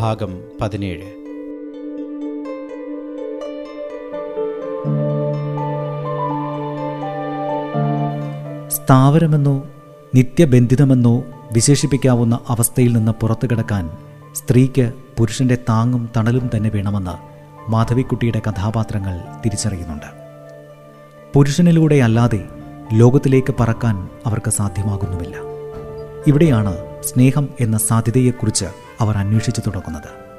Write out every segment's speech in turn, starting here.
ഭാഗം പതിനേഴ്. സ്ഥാവരമെന്നോ നിത്യബന്ധിതമെന്നോ വിശേഷിപ്പിക്കാവുന്ന അവസ്ഥയിൽ നിന്ന് പുറത്തു കിടക്കാൻ സ്ത്രീക്ക് പുരുഷന്റെ താങ്ങും തണലും തന്നെ വേണമെന്ന് മാധവിക്കുട്ടിയുടെ കഥാപാത്രങ്ങൾ തിരിച്ചറിയുന്നുണ്ട്. പുരുഷനിലൂടെ അല്ലാതെ ലോകത്തിലേക്ക് പറക്കാൻ അവർക്ക് സാധ്യമാകുന്നുമില്ല. ഇവിടെയാണ് സ്നേഹം എന്ന സാധ്യതയെക്കുറിച്ച് അവർ അന്വേഷിച്ചു തുടങ്ങുന്നത്.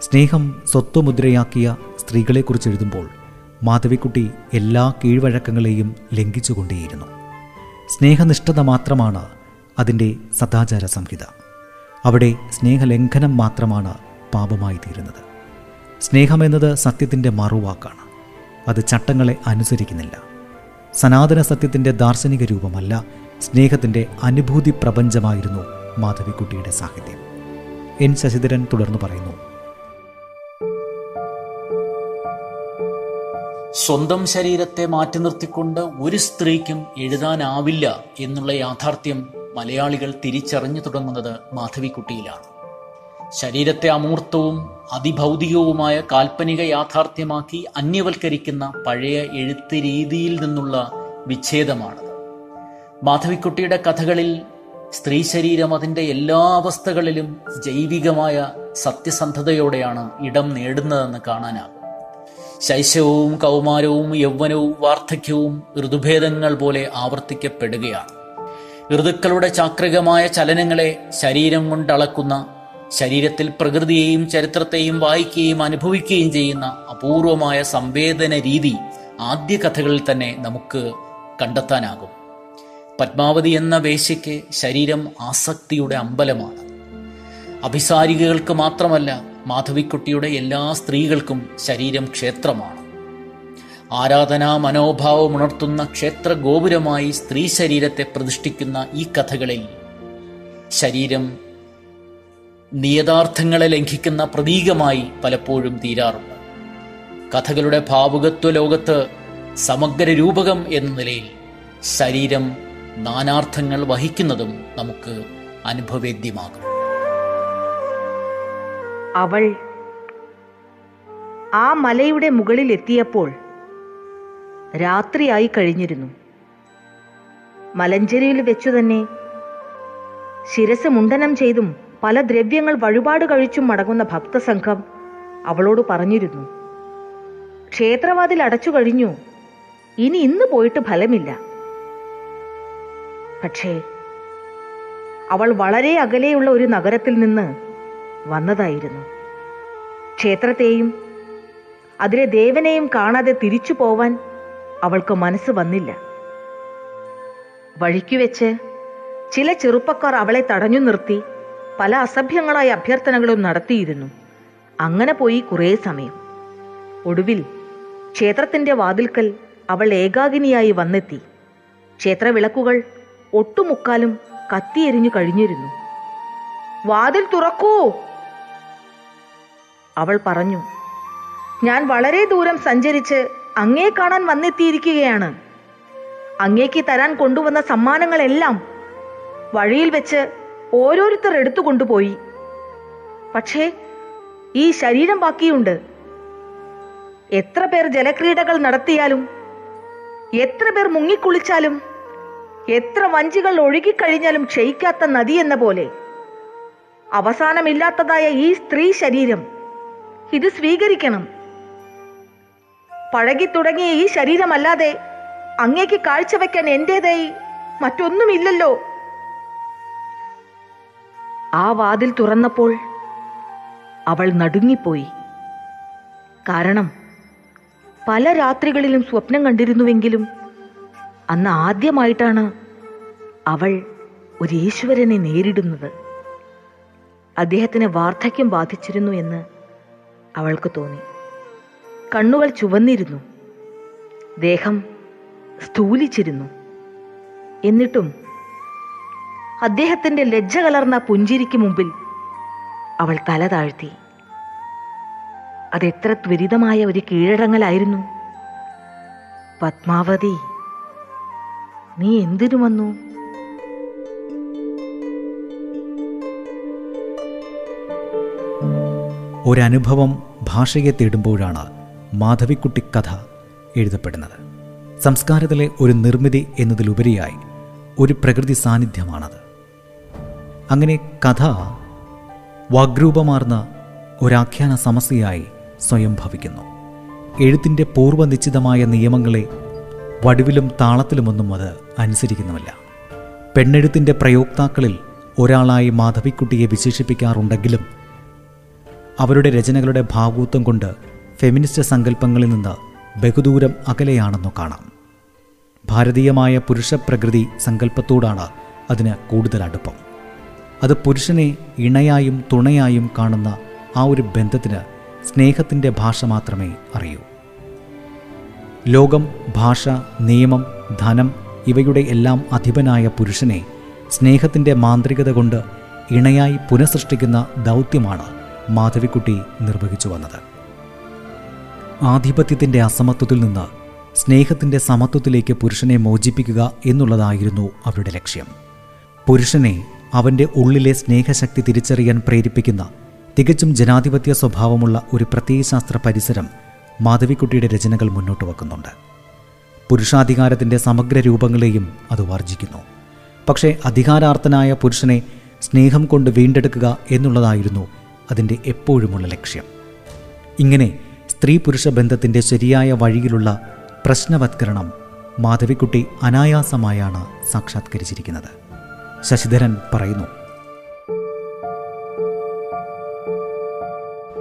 സ്നേഹം സ്വത്വമുദ്രയാക്കിയ സ്ത്രീകളെക്കുറിച്ച് എഴുതുമ്പോൾ മാധവിക്കുട്ടി എല്ലാ കീഴ്വഴക്കങ്ങളെയും ലംഘിച്ചുകൊണ്ടേയിരുന്നു. സ്നേഹനിഷ്ഠത മാത്രമാണ് അതിന്റെ സദാചാര സംഹിത. അവിടെ സ്നേഹലംഘനം മാത്രമാണ് പാപമായി തീരുന്നത്. സ്നേഹമെന്നത് സത്യത്തിന്റെ മറുവാക്കാണ്. അത് ചട്ടങ്ങളെ അനുസരിക്കുന്നില്ല. സനാതന സത്യത്തിന്റെ ദാർശനിക രൂപമല്ല സ്നേഹത്തിന്റെ അനുഭൂതി പ്രപഞ്ചമായിരുന്നു മാധവിക്കുട്ടിയുടെ സാഹിത്യം. എൻ ശശിധരൻ തുടർന്ന് പറയുന്നു. സ്വന്തം ശരീരത്തെ മാറ്റി നിർത്തിക്കൊണ്ട് ഒരു സ്ത്രീക്കും എഴുതാനാവില്ല എന്നുള്ള യാഥാർത്ഥ്യം മലയാളികൾ തിരിച്ചറിഞ്ഞു തുടങ്ങുന്നത് മാധവിക്കുട്ടിയിലാണ്. ശരീരത്തെ അമൂർത്തവും അതിഭൗതികവുമായ കാൽപ്പനിക യാഥാർത്ഥ്യമാക്കി അന്യവൽക്കരിക്കുന്ന പഴയ എഴുത്ത് രീതിയിൽ നിന്നുള്ള വിച്ഛേദമാണ് മാധവിക്കുട്ടിയുടെ കഥകളിൽ സ്ത്രീ ശരീരം അതിന്റെ എല്ലാ അവസ്ഥകളിലും ജൈവികമായ സത്യസന്ധതയോടെയാണ് ഇടം നേടുന്നതെന്ന് കാണാനാകും. ശൈശവവും കൗമാരവും യൗവനവും വാർദ്ധക്യവും ഋതുഭേദങ്ങൾ പോലെ ആവർത്തിക്കപ്പെടുകയാണ്. ഋതുക്കളുടെ ചാക്രികമായ ചലനങ്ങളെ ശരീരം കൊണ്ടളക്കുന്ന ശരീരത്തിൽ പ്രകൃതിയെയും ചരിത്രത്തെയും വായിക്കുകയും അനുഭവിക്കുകയും ചെയ്യുന്ന അപൂർവമായ സംവേദന രീതി ആദ്യ കഥകളിൽ തന്നെ നമുക്ക് കണ്ടെത്താനാകും. പത്മാവതി എന്ന വേശ്യയ്ക്ക് ശരീരം ആസക്തിയുടെ അമ്പലമാണ്. അഭിസാരികൾക്ക് മാത്രമല്ല മാധവിക്കുട്ടിയുടെ എല്ലാ സ്ത്രീകൾക്കും ശരീരം ക്ഷേത്രമാണ്. ആരാധനാ മനോഭാവം ഉണർത്തുന്ന ക്ഷേത്ര ഗോപുരമായി സ്ത്രീ ശരീരത്തെ പ്രതിഷ്ഠിക്കുന്ന ഈ കഥകളിൽ ശരീരം നിയതാർത്ഥങ്ങളെ ലംഘിക്കുന്ന പ്രതീകമായി പലപ്പോഴും തീരാറുണ്ട്. കഥകളുടെ ഭാവുകത്വ ലോകത്ത് സമഗ്ര രൂപകം എന്ന നിലയിൽ ശരീരം നാനാർത്ഥങ്ങൾ വഹിക്കുന്നതും നമുക്ക് അനുഭവേദ്യമാകും. അവൾ ആ മലയുടെ മുകളിൽ എത്തിയപ്പോൾ രാത്രിയായി കഴിഞ്ഞിരുന്നു. മലഞ്ചേരിയിൽ വെച്ചു തന്നെ ശിരസ് മുണ്ടനം ചെയ്തും പല ദ്രവ്യങ്ങൾ വഴിപാട് കഴിച്ചും മടങ്ങുന്ന ഭക്തസംഘം അവളോട് പറഞ്ഞിരുന്നു ക്ഷേത്രവാതിൽ അടച്ചു കഴിഞ്ഞു. ഇനി ഇന്ന് പോയിട്ട് ഫലമില്ല. പക്ഷേ അവൾ വളരെ അകലെയുള്ള ഒരു നഗരത്തിൽ നിന്ന് വന്നതായിരുന്നു. ക്ഷേത്രത്തെയും അതിലെ ദേവനെയും കാണാതെ തിരിച്ചു പോവാൻ അവൾക്ക് മനസ്സ് വന്നില്ല. വഴിക്കു വെച്ച് ചില ചെറുപ്പക്കാർ അവളെ തടഞ്ഞു നിർത്തി പല അസഭ്യങ്ങളായ അഭ്യർത്ഥനകളും നടത്തിയിരുന്നു. അങ്ങനെ പോയി കുറേ സമയം. ഒടുവിൽ ക്ഷേത്രത്തിന്റെ വാതിൽക്കൽ അവൾ ഏകാഗിനിയായി വന്നെത്തി. ക്ഷേത്രവിളക്കുകൾ ഒട്ടുമുക്കാലും കത്തിയെരിഞ്ഞു കഴിഞ്ഞിരുന്നു. വാതിൽ തുറക്കൂ അവൾ പറഞ്ഞു. ഞാൻ വളരെ ദൂരം സഞ്ചരിച്ച് അങ്ങേ കാണാൻ വന്നെത്തിയിരിക്കുകയാണ്. അങ്ങേക്ക് തരാൻ കൊണ്ടുവന്ന സമ്മാനങ്ങളെല്ലാം വഴിയിൽ വെച്ച് ഓരോരുത്തർ എടുത്തു കൊണ്ടുപോയി. പക്ഷേ ഈ ശരീരം ബാക്കിയുണ്ട്. എത്ര പേർ ജലക്രീഡകൾ നടത്തിയാലും എത്ര പേർ മുങ്ങിക്കുളിച്ചാലും എത്ര വഞ്ചികൾ ഒഴുകിക്കഴിഞ്ഞാലും ക്ഷയിക്കാത്ത നദി എന്ന പോലെ. അവസാനമില്ലാത്തതായ ഈ സ്ത്രീ ശരീരം ഇത് സ്വീകരിക്കണം. പഴകി തുടങ്ങിയ ഈ ശരീരമല്ലാതെ അങ്ങേക്ക് കാഴ്ചവെക്കാൻ എന്റേതായി മറ്റൊന്നുമില്ലല്ലോ. ആ വാതിൽ തുറന്നപ്പോൾ അവൾ നടുങ്ങിപ്പോയി. കാരണം പല രാത്രികളിലും സ്വപ്നം കണ്ടിരുന്നുവെങ്കിലും അന്ന് ആദ്യമായിട്ടാണ് അവൾ ഒരു ഈശ്വരനെ നേരിടുന്നത്. അദ്ദേഹത്തിന് വാർദ്ധക്യം ബാധിച്ചിരുന്നു എന്ന് അവൾക്ക് തോന്നി. കണ്ണുകൾ ചുവന്നിരുന്നു. ദേഹം സ്ഥൂലിച്ചിരുന്നു. എന്നിട്ടും അദ്ദേഹത്തിന്റെ ലജ്ജ കലർന്ന പുഞ്ചിരിക്ക് മുമ്പിൽ അവൾ തല താഴ്ത്തി. അതെത്ര ത്വരിതമായ ഒരു കീഴടങ്ങലായിരുന്നു. പത്മാവതി നീ എന്തിനു വന്നു? ഒരനുഭവം ഭാഷയെ തേടുമ്പോഴാണ് മാധവിക്കുട്ടി കഥ എഴുതപ്പെടുന്നത്. സംസ്കാരത്തിലെ ഒരു നിർമ്മിതി എന്നതിലുപരിയായി ഒരു പ്രകൃതി സാന്നിധ്യമാണത്. അങ്ങനെ കഥ വാഗ്രൂപമാർന്ന ഒരാഖ്യാന സമസ്യയായി സ്വയം ഭവിക്കുന്നു എഴുത്തിന്റെ പൂർവനിശ്ചിതമായ നിയമങ്ങളെ വടിവിലും താളത്തിലുമൊന്നും അത് അനുസരിക്കുന്നുമില്ല പെണ്ണെഴുത്തിന്റെ പ്രയോക്താക്കളിൽ ഒരാളായി മാധവിക്കുട്ടിയെ വിശേഷിപ്പിക്കാറുണ്ടെങ്കിലും അവരുടെ രചനകളുടെ ഭാഗൂത്വം കൊണ്ട് ഫെമിനിസ്റ്റ് സങ്കല്പങ്ങളിൽ നിന്ന് ബഹുദൂരം അകലെയാണെന്നു കാണാം. ഭാരതീയമായ പുരുഷ പ്രകൃതി സങ്കല്പത്തോടാണ് അതിന് കൂടുതൽ അടുപ്പം. അത് പുരുഷനെ ഇണയായും തുണയായും കാണുന്ന ആ ഒരു ബന്ധത്തിന് സ്നേഹത്തിന്റെ ഭാഷ മാത്രമേ അറിയൂ. ലോകം ഭാഷ നിയമം ധനം ഇവയുടെ എല്ലാം അധിപനായ പുരുഷനെ സ്നേഹത്തിന്റെ മാന്ത്രികത കൊണ്ട് ഇണയായി പുനഃസൃഷ്ടിക്കുന്ന ദൗത്യമാണ് മാധവിക്കുട്ടി നിർവഹിച്ചു വന്നത്. ആധിപത്യത്തിന്റെ അസമത്വത്തിൽ നിന്ന് സ്നേഹത്തിന്റെ സമത്വത്തിലേക്ക് പുരുഷനെ മോചിപ്പിക്കുക എന്നുള്ളതായിരുന്നു അവരുടെ ലക്ഷ്യം. പുരുഷനെ അവന്റെ ഉള്ളിലെ സ്നേഹശക്തി തിരിച്ചറിയാൻ പ്രേരിപ്പിക്കുന്ന തികച്ചും ജനാധിപത്യ സ്വഭാവമുള്ള ഒരു പ്രത്യയശാസ്ത്ര പരിസരം മാധവിക്കുട്ടിയുടെ രചനകൾ മുന്നോട്ട് വെക്കുന്നുണ്ട്. പുരുഷാധികാരത്തിന്റെ സമഗ്ര രൂപങ്ങളെയും അത് വർജിക്കുന്നു പക്ഷേ അധികാരാർത്ഥനായ പുരുഷനെ സ്നേഹം കൊണ്ട് വീണ്ടെടുക്കുക എന്നുള്ളതായിരുന്നു അതിന്റെ എപ്പോഴുമുള്ള ലക്ഷ്യം. ഇങ്ങനെ സ്ത്രീ പുരുഷ ബന്ധത്തിന്റെ ശരിയായ വഴിയിലുള്ള പ്രശ്നവത്കരണം മാധവിക്കുട്ടി അനായാസമായാണ് സാക്ഷാത്കരിച്ചിരിക്കുന്നത്. ശശിധരൻ പറയുന്നു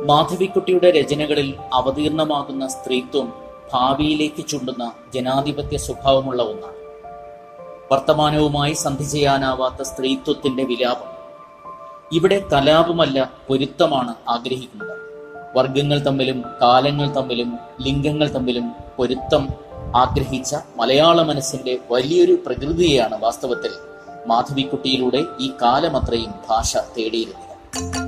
മാധവിക്കുട്ടിയുടെ രചനകളിൽ അവതീർണമാകുന്ന സ്ത്രീത്വം ഭാവിയിലേക്ക് ചുണ്ടുന്ന ജനാധിപത്യ സ്വഭാവമുള്ള ഒന്നാണ്. വർത്തമാനവുമായി സന്ധി ചെയ്യാനാവാത്ത സ്ത്രീത്വത്തിന്റെ വിലാപം. ഇവിടെ കലാപമല്ല പൊരുത്തമാണ് ആഗ്രഹിക്കുന്നത്. വർഗങ്ങൾ തമ്മിലും കാലങ്ങൾ തമ്മിലും ലിംഗങ്ങൾ തമ്മിലും പൊരുത്തം ആഗ്രഹിച്ച മലയാള മനസ്സിന്റെ വലിയൊരു പ്രകൃതിയെയാണ് വാസ്തവത്തിൽ മാധവിക്കുട്ടിയിലൂടെ ഈ കാലമത്രയും ഭാഷ തേടിയിരുന്നത്.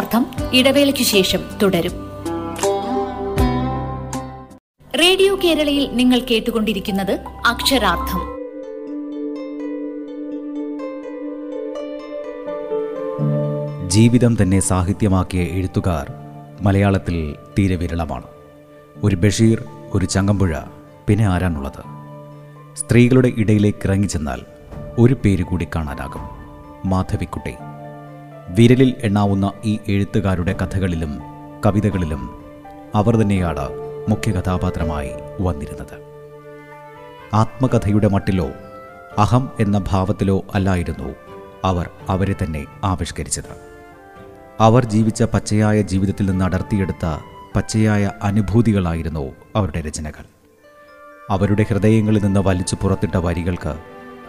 അക്ഷരാർത്ഥം ഇടവേളയ്ക്ക് ശേഷം തുടരും. റേഡിയോ കേരളയിൽ നിങ്ങൾ കേട്ടുകൊണ്ടിരിക്കുന്നത് അക്ഷരാർത്ഥം. ജീവിതം തന്നെ സാഹിത്യമാക്കിയ എഴുത്തുകാർ മലയാളത്തിൽ തീരെ വിരളമാണ്. ഒരു ബഷീർ ഒരു ചങ്ങമ്പുഴ പിന്നെ ആരാണുള്ളത്? സ്ത്രീകളുടെ ഇടയിലേക്ക് ഇറങ്ങിച്ചെന്നാൽ ഒരു പേര് കൂടി കാണാനാകും. മാധവിക്കുട്ടി. വിരലിൽ എണ്ണാവുന്ന ഈ എഴുത്തുകാരുടെ കഥകളിലും കവിതകളിലും അവർ തന്നെയാണ് മുഖ്യ കഥാപാത്രമായി വന്നിരുന്നത്. ആത്മകഥയുടെ മട്ടിലോ അഹം എന്ന ഭാവത്തിലോ അല്ലായിരുന്നു അവർ അവരെ തന്നെ ആവിഷ്കരിച്ചത്. അവർ ജീവിച്ച പച്ചയായ ജീവിതത്തിൽ നിന്ന് അടർത്തിയെടുത്ത പച്ചയായ അനുഭൂതികളായിരുന്നു അവരുടെ രചനകൾ. അവരുടെ ഹൃദയങ്ങളിൽ നിന്ന് വലിച്ചു പുറത്തിട്ട വരികൾക്ക്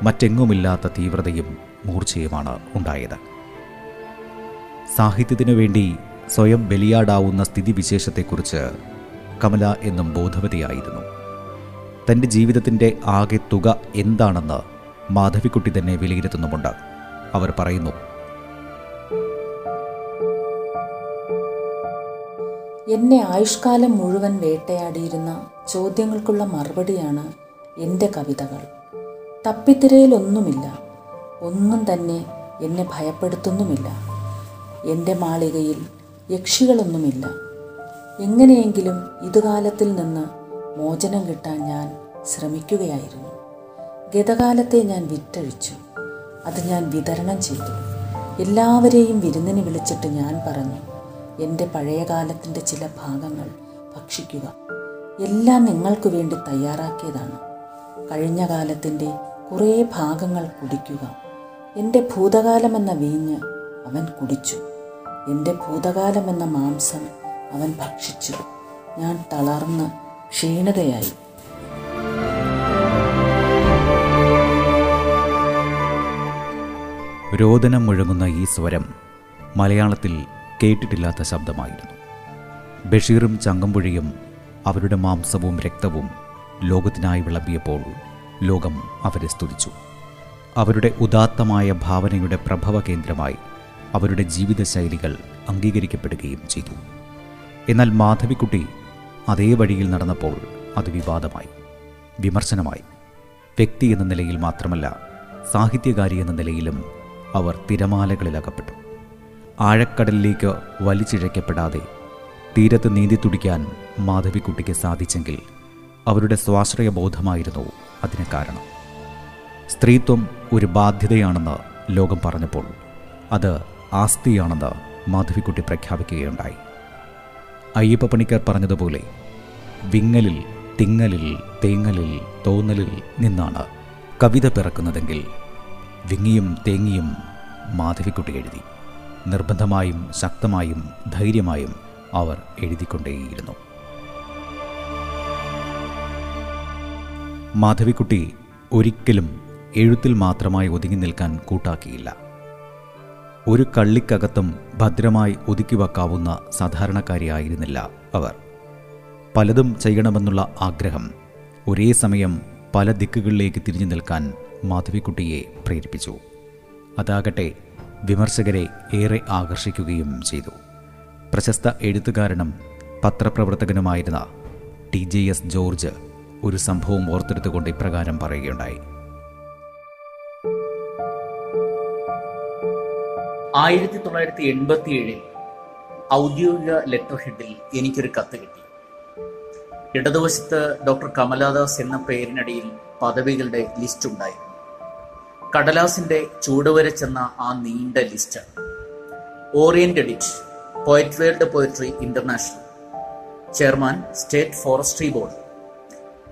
മറ്റെങ്ങുമില്ലാത്ത തീവ്രതയും മൂർച്ചയുമാണ് ഉണ്ടായത്. സാഹിത്യത്തിനു വേണ്ടി സ്വയം ബലിയാടാവുന്ന സ്ഥിതിവിശേഷത്തെക്കുറിച്ച് കമല എന്നും ബോധവതിയായിരുന്നു. തന്റെ ജീവിതത്തിന്റെ ആകെ തുക എന്താണെന്ന് മാധവിക്കുട്ടി തന്നെ വിലയിരുത്തുന്നുമുണ്ട്. അവർ പറയുന്നു എന്നെ ആയുഷ്കാലം മുഴുവൻ വേട്ടയാടിയിരുന്ന ചോദ്യങ്ങൾക്കുള്ള മറുപടിയാണ് എന്റെ കവിതകൾ. തപ്പിത്തിരയിലൊന്നുമില്ല. ഒന്നും തന്നെ എന്നെ ഭയപ്പെടുത്തുന്നുമില്ല. എന്റെ മാളികയിൽ യക്ഷികളൊന്നുമില്ല. എങ്ങനെയെങ്കിലും ഇതുകാലത്തിൽ നിന്ന് മോചനം കിട്ടാൻ ഞാൻ ശ്രമിക്കുകയായിരുന്നു. ഗതകാലത്തെ ഞാൻ വിറ്റഴിച്ചു. അത് ഞാൻ വിതരണം ചെയ്തു. എല്ലാവരെയും വിരുന്നിന് വിളിച്ചിട്ട് ഞാൻ പറഞ്ഞു എന്റെ പഴയകാലത്തിന്റെ ചില ഭാഗങ്ങൾ ഭക്ഷിക്കുക. എല്ലാം നിങ്ങൾക്ക് വേണ്ടി തയ്യാറാക്കിയതാണ്. കഴിഞ്ഞ കാലത്തിന്റെ കുറേ ഭാഗങ്ങൾ കുടിക്കുക. എന്റെ ഭൂതകാലമെന്ന വീഞ്ഞ് അവൻ കുടിച്ചു. എന്റെ ഭൂതകാലമെന്ന മാംസം അവൻ ഭക്ഷിച്ചു. ഞാൻ തളർന്ന് ക്ഷീണതയായി. രോദനം മുഴങ്ങുന്ന ഈ സ്വരം മലയാളത്തിൽ കേട്ടിട്ടില്ലാത്ത ശബ്ദമായിരുന്നു. ബഷീറും ചങ്കമ്പുഴയും അവരുടെ മാംസവും രക്തവും ലോകത്തിനായി വിളമ്പിയപ്പോൾ ലോകം അവരെ സ്തുതിച്ചു. അവരുടെ ഉദാത്തമായ ഭാവനയുടെ പ്രഭവ കേന്ദ്രമായി അവരുടെ ജീവിതശൈലികൾ അംഗീകരിക്കപ്പെടുകയും ചെയ്തു. എന്നാൽ മാധവിക്കുട്ടി അതേ വഴിയിൽ നടന്നപ്പോൾ അത് വിവാദമായി വിമർശനമായി. വ്യക്തി എന്ന നിലയിൽ മാത്രമല്ല സാഹിത്യകാരി എന്ന നിലയിലും അവർ തിരമാലകളിലകപ്പെട്ടു. ആഴക്കടലിലേക്ക് വലിച്ചിഴയ്ക്കപ്പെടാതെ തീരത്ത് നീന്തി തുടിക്കാൻ മാധവിക്കുട്ടിക്ക് സാധിച്ചെങ്കിൽ അവരുടെ സ്വാശ്രയ ബോധമായിരുന്നു അതിന് കാരണം. സ്ത്രീത്വം ഒരു ബാധ്യതയാണെന്ന് ലോകം പറഞ്ഞപ്പോൾ അത് ആസ്തിയാണെന്ന് മാധവിക്കുട്ടി പ്രഖ്യാപിക്കുകയുണ്ടായി. അയ്യപ്പ പണിക്കർ പറഞ്ഞതുപോലെ വിങ്ങലിൽ തിങ്ങലിൽ തേങ്ങലിൽ തോന്നലിൽ നിന്നാണ് കവിത പിറക്കുന്നതെങ്കിൽ വിങ്ങിയും തേങ്ങിയും മാധവിക്കുട്ടി എഴുതി. നിർബന്ധമായും ശക്തമായും ധൈര്യമായും അവർ എഴുതിക്കൊണ്ടേയിരുന്നു. മാധവിക്കുട്ടി ഒരിക്കലും എഴുത്തിൽ മാത്രമായി ഒതുങ്ങി നിൽക്കാൻ കൂട്ടാക്കിയില്ല. ഒരു കള്ളിക്കകത്തും ഭദ്രമായി ഒതുക്കി വെക്കാവുന്ന സാധാരണക്കാരിയായിരുന്നില്ല അവർ. പലതും ചെയ്യണമെന്നുള്ള ആഗ്രഹം ഒരേ സമയം പല ദിക്കുകളിലേക്ക് തിരിഞ്ഞു നിൽക്കാൻ മാധവിക്കുട്ടിയെ പ്രേരിപ്പിച്ചു. അതാകട്ടെ വിമർശകരെ ഏറെ ആകർഷിക്കുകയും ചെയ്തു. പ്രശസ്ത എഴുത്തുകാരനും പത്രപ്രവർത്തകനുമായിരുന്ന ടി ജെ എസ് ജോർജ് ഒരു സംഭവം ഓർത്തെടുത്തുകൊണ്ട് ഇപ്രകാരം പറയുകയുണ്ടായി. ആയിരത്തി തൊള്ളായിരത്തി എൺപത്തി ഏഴിൽ ഔദ്യോഗിക ലെറ്റർ ഹെഡിൽ എനിക്കൊരു കത്ത് കിട്ടി. ഇടതുവശത്ത് ഡോക്ടർ കമലാദാസ് എന്ന പേരിനടിയിൽ പദവികളുടെ ലിസ്റ്റ് ഉണ്ടായിരുന്നു. കടലാസിന്റെ ചൂടുവരച്ചെന്ന ആ നീണ്ട list. Orient edit poet world poetry international. Chairman state forestry board.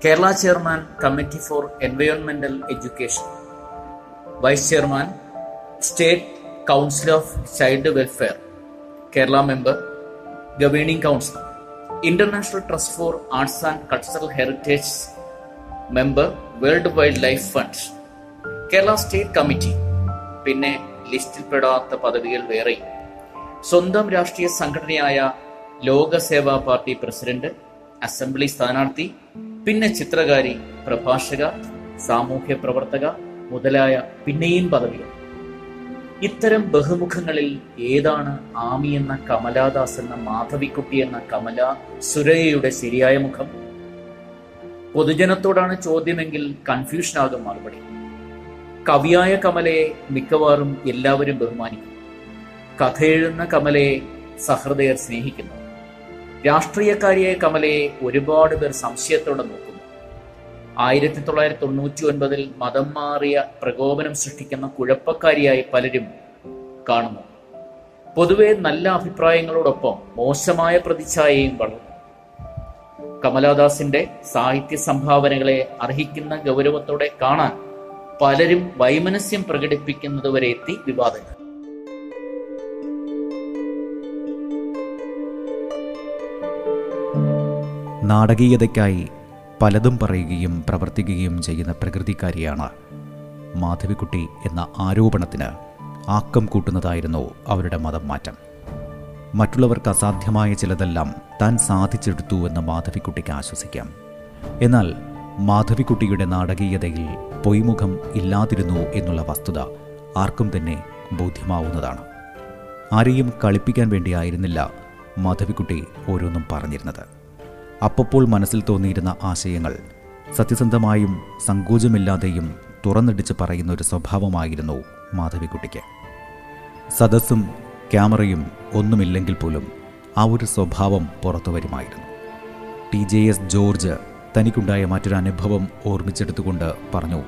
Kerala chairman committee for എൻവയോൺമെന്റൽ education. Vice chairman state council of child welfare Kerala member governing council international trust for arts and cultural heritage member world wildlife fund Kerala state committee പിന്നെ ലിസ്റ്റിൽപ്പെടാത്ത പദവികൾ വേറെ. സ്വന്തം രാഷ്ട്രീയ സംഘടനയായ ലോക സേവാ party president assembly സ്ഥാനാർത്ഥി പിന്നെ ചിത്രകാരി പ്രഭാഷക സാമൂഹ്യ പ്രവർത്തക മുതലായ പിന്നെയും പദവികൾ. ഇത്തരം ബഹുമുഖങ്ങളിൽ ഏതാണ് ആമി എന്ന കമലാദാസ് എന്ന മാധവിക്കുട്ടി എന്ന കമല സുരയ്യയുടെ ശരിയായ മുഖം? പൊതുജനത്തോടാണ് ചോദ്യമെങ്കിൽ കൺഫ്യൂഷൻ ആകും മറുപടി. കവിയായ കമലയെ മിക്കവാറും എല്ലാവരും ബഹുമാനിക്കും. കഥയെഴുന്ന കമലയെ സഹൃദയർ സ്നേഹിക്കുന്നു. രാഷ്ട്രീയക്കാരിയായ കമലയെ ഒരുപാട് പേർ സംശയത്തോടെ നോക്കുന്നു ആയിരത്തി തൊള്ളായിരത്തി തൊണ്ണൂറ്റി ഒൻപതിൽ മതം മാറിയ പ്രകോപനം സൃഷ്ടിക്കുന്ന കുഴപ്പക്കാരിയായി പലരും കാണുന്നു. പൊതുവെ നല്ല അഭിപ്രായങ്ങളോടൊപ്പം മോശമായ പ്രതിച്ഛായയും വളർന്നു. കമലാദാസിന്റെ സാഹിത്യ സംഭാവനകളെ അർഹിക്കുന്ന ഗൗരവത്തോടെ കാണാൻ പലരും വൈമനസ്യം പ്രകടിപ്പിക്കുന്നത് വരെ എത്തി വിവാദങ്ങൾ. നാടകീയതയ്ക്കായി പലതും പറയുകയും പ്രവർത്തിക്കുകയും ചെയ്യുന്ന പ്രകൃതിക്കാരിയാണ് മാധവിക്കുട്ടി എന്ന ആരോപണത്തിന് ആക്കം കൂട്ടുന്നതായിരുന്നു അവരുടെ മതം മാറ്റം മറ്റുള്ളവർക്ക് അസാധ്യമായ ചിലതെല്ലാം താൻ സാധിച്ചെടുത്തു എന്ന് മാധവിക്കുട്ടിക്ക് ആശ്വസിക്കാം. എന്നാൽ മാധവിക്കുട്ടിയുടെ നാടകീയതയിൽ പൊയ്മുഖം ഇല്ലാതിരുന്നു എന്നുള്ള വസ്തുത ആർക്കും തന്നെ ബോധ്യമാവുന്നതാണ്. ആരെയും കളിപ്പിക്കാൻ വേണ്ടിയായിരുന്നില്ല മാധവിക്കുട്ടി ഓരോന്നും പറഞ്ഞിരുന്നത്. അപ്പപ്പോൾ മനസ്സിൽ തോന്നിയിരുന്ന ആശയങ്ങൾ. സത്യസന്ധമായും സങ്കോചമില്ലാതെയും തുറന്നടിച്ച് പറയുന്ന ഒരു സ്വഭാവമായിരുന്നു മാധവിക്കുട്ടിക്ക്. സദസ്സും ക്യാമറയും ഒന്നുമില്ലെങ്കിൽ പോലും ആ ഒരു സ്വഭാവം പുറത്തു വരുമായിരുന്നു. ടി ജെ എസ് ജോർജ് തനിക്കുണ്ടായ മറ്റൊരു അനുഭവം ഓർമ്മിച്ചെടുത്തുകൊണ്ട് പറഞ്ഞു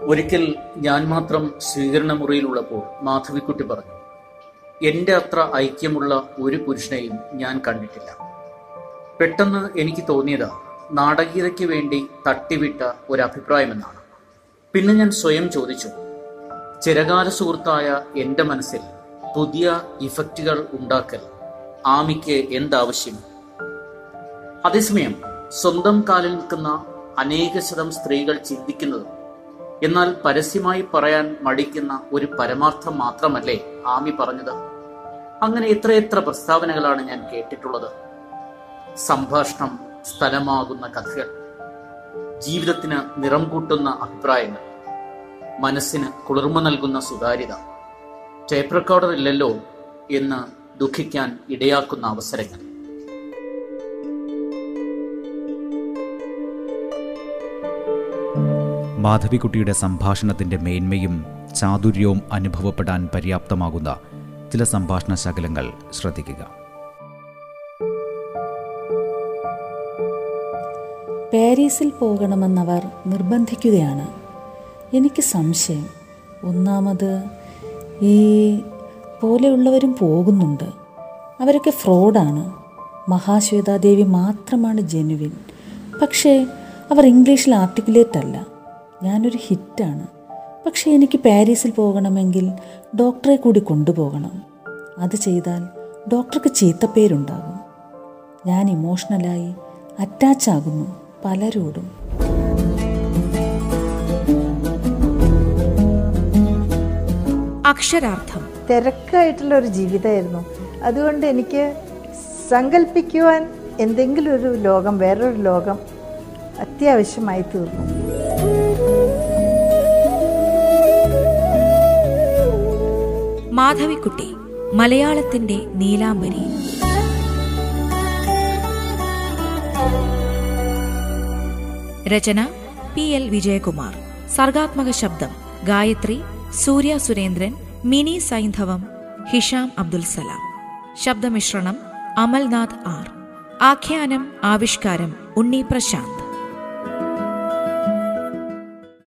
ഒരിക്കൽ ഞാൻ മാത്രം സ്വീകരണ മുറിയിലുള്ളപ്പോൾ മാധവിക്കുട്ടി പറഞ്ഞു എന്റെ അത്ര ഐക്യമുള്ള ഒരു പുരുഷനെയും ഞാൻ കണ്ടിട്ടില്ല. പെട്ടെന്ന് എനിക്ക് തോന്നിയത് നാടകീയതയ്ക്ക് വേണ്ടി തട്ടിവിട്ട ഒരു അഭിപ്രായമെന്നാണ് പിന്നെ ഞാൻ സ്വയം ചോദിച്ചു ചിരകാല സുഹൃത്തായ എന്റെ മനസ്സിൽ പുതിയ ഇഫക്റ്റുകൾ ഉണ്ടാക്കൽ ആമിക്ക് എന്താവശ്യം? അതേസമയം സ്വന്തം കാലിൽ നിൽക്കുന്ന അനേക ശതം സ്ത്രീകൾ ചിന്തിക്കുന്നത് എന്നാൽ പരസ്യമായി പറയാൻ മടിക്കുന്ന ഒരു പരമാർത്ഥം മാത്രമല്ലേ ആമി പറഞ്ഞത്? അങ്ങനെ എത്രയെത്ര പ്രസ്താവനകളാണ് ഞാൻ കേട്ടിട്ടുള്ളത്. സംഭാഷണം സ്ഥലമാകുന്ന കഥകൾ ജീവിതത്തിന് നിറം കൂട്ടുന്ന അഭിപ്രായങ്ങൾ മനസ്സിന് കുളിർമ നൽകുന്ന സുതാര്യത ടേപ്പ് റെക്കോർഡർ ഇല്ലല്ലോ എന്ന് ദുഃഖിക്കാൻ ഇടയാക്കുന്ന അവസരങ്ങൾ. മാധവിക്കുട്ടിയുടെ സംഭാഷണത്തിന്റെ മേന്മയും ചാതുര്യവും അനുഭവപ്പെടാൻ പര്യാപ്തമാകുന്ന ചില സംഭാഷണ ശകലങ്ങൾ ശ്രദ്ധിക്കുക. പാരീസിൽ പോകണമെന്നവർ നിർബന്ധിക്കുകയാണ്. എനിക്ക് സംശയം. ഒന്നാമത് ഈ പോലെയുള്ളവരും പോകുന്നുണ്ട്. അവരൊക്കെ ഫ്രോഡാണ്. മഹാശ്വേതാദേവി മാത്രമാണ് ജെനുവിൻ. പക്ഷേ അവർ ഇംഗ്ലീഷിൽ ആർട്ടിക്കുലേറ്റ് അല്ല. ഞാനൊരു ഹിറ്റാണ്. പക്ഷേ എനിക്ക് പാരീസിൽ പോകണമെങ്കിൽ ഡോക്ടറെ കൂടി കൊണ്ടുപോകണം. അത് ചെയ്താൽ ഡോക്ടർക്ക് ചീത്തപ്പേരുണ്ടാകും. ഞാൻ ഇമോഷണലായി അറ്റാച്ച് ആകുന്നു പലരോടും. അക്ഷരാർത്ഥം. തിരക്കായിട്ടുള്ള ഒരു ജീവിതമായിരുന്നു. അതുകൊണ്ട് എനിക്ക് സങ്കല്പിക്കുവാൻ എന്തെങ്കിലും ഒരു ലോകം വേറൊരു ലോകം അത്യാവശ്യമായി തീർന്നു മാധവിക്കുട്ടി മലയാളത്തിന്റെ നീലാംബരി. രചന പി എൽ വിജയകുമാർ. സർഗാത്മക ശബ്ദം ഗായത്രി സൂര്യ സുരേന്ദ്രൻ മിനി സൈന്ധവം ഹിഷാം അബ്ദുൽ സലാം. ശബ്ദമിശ്രണം അമൽനാഥ് ആർ. ആഖ്യാനം ആവിഷ്കാരം ഉണ്ണി പ്രശാന്ത്.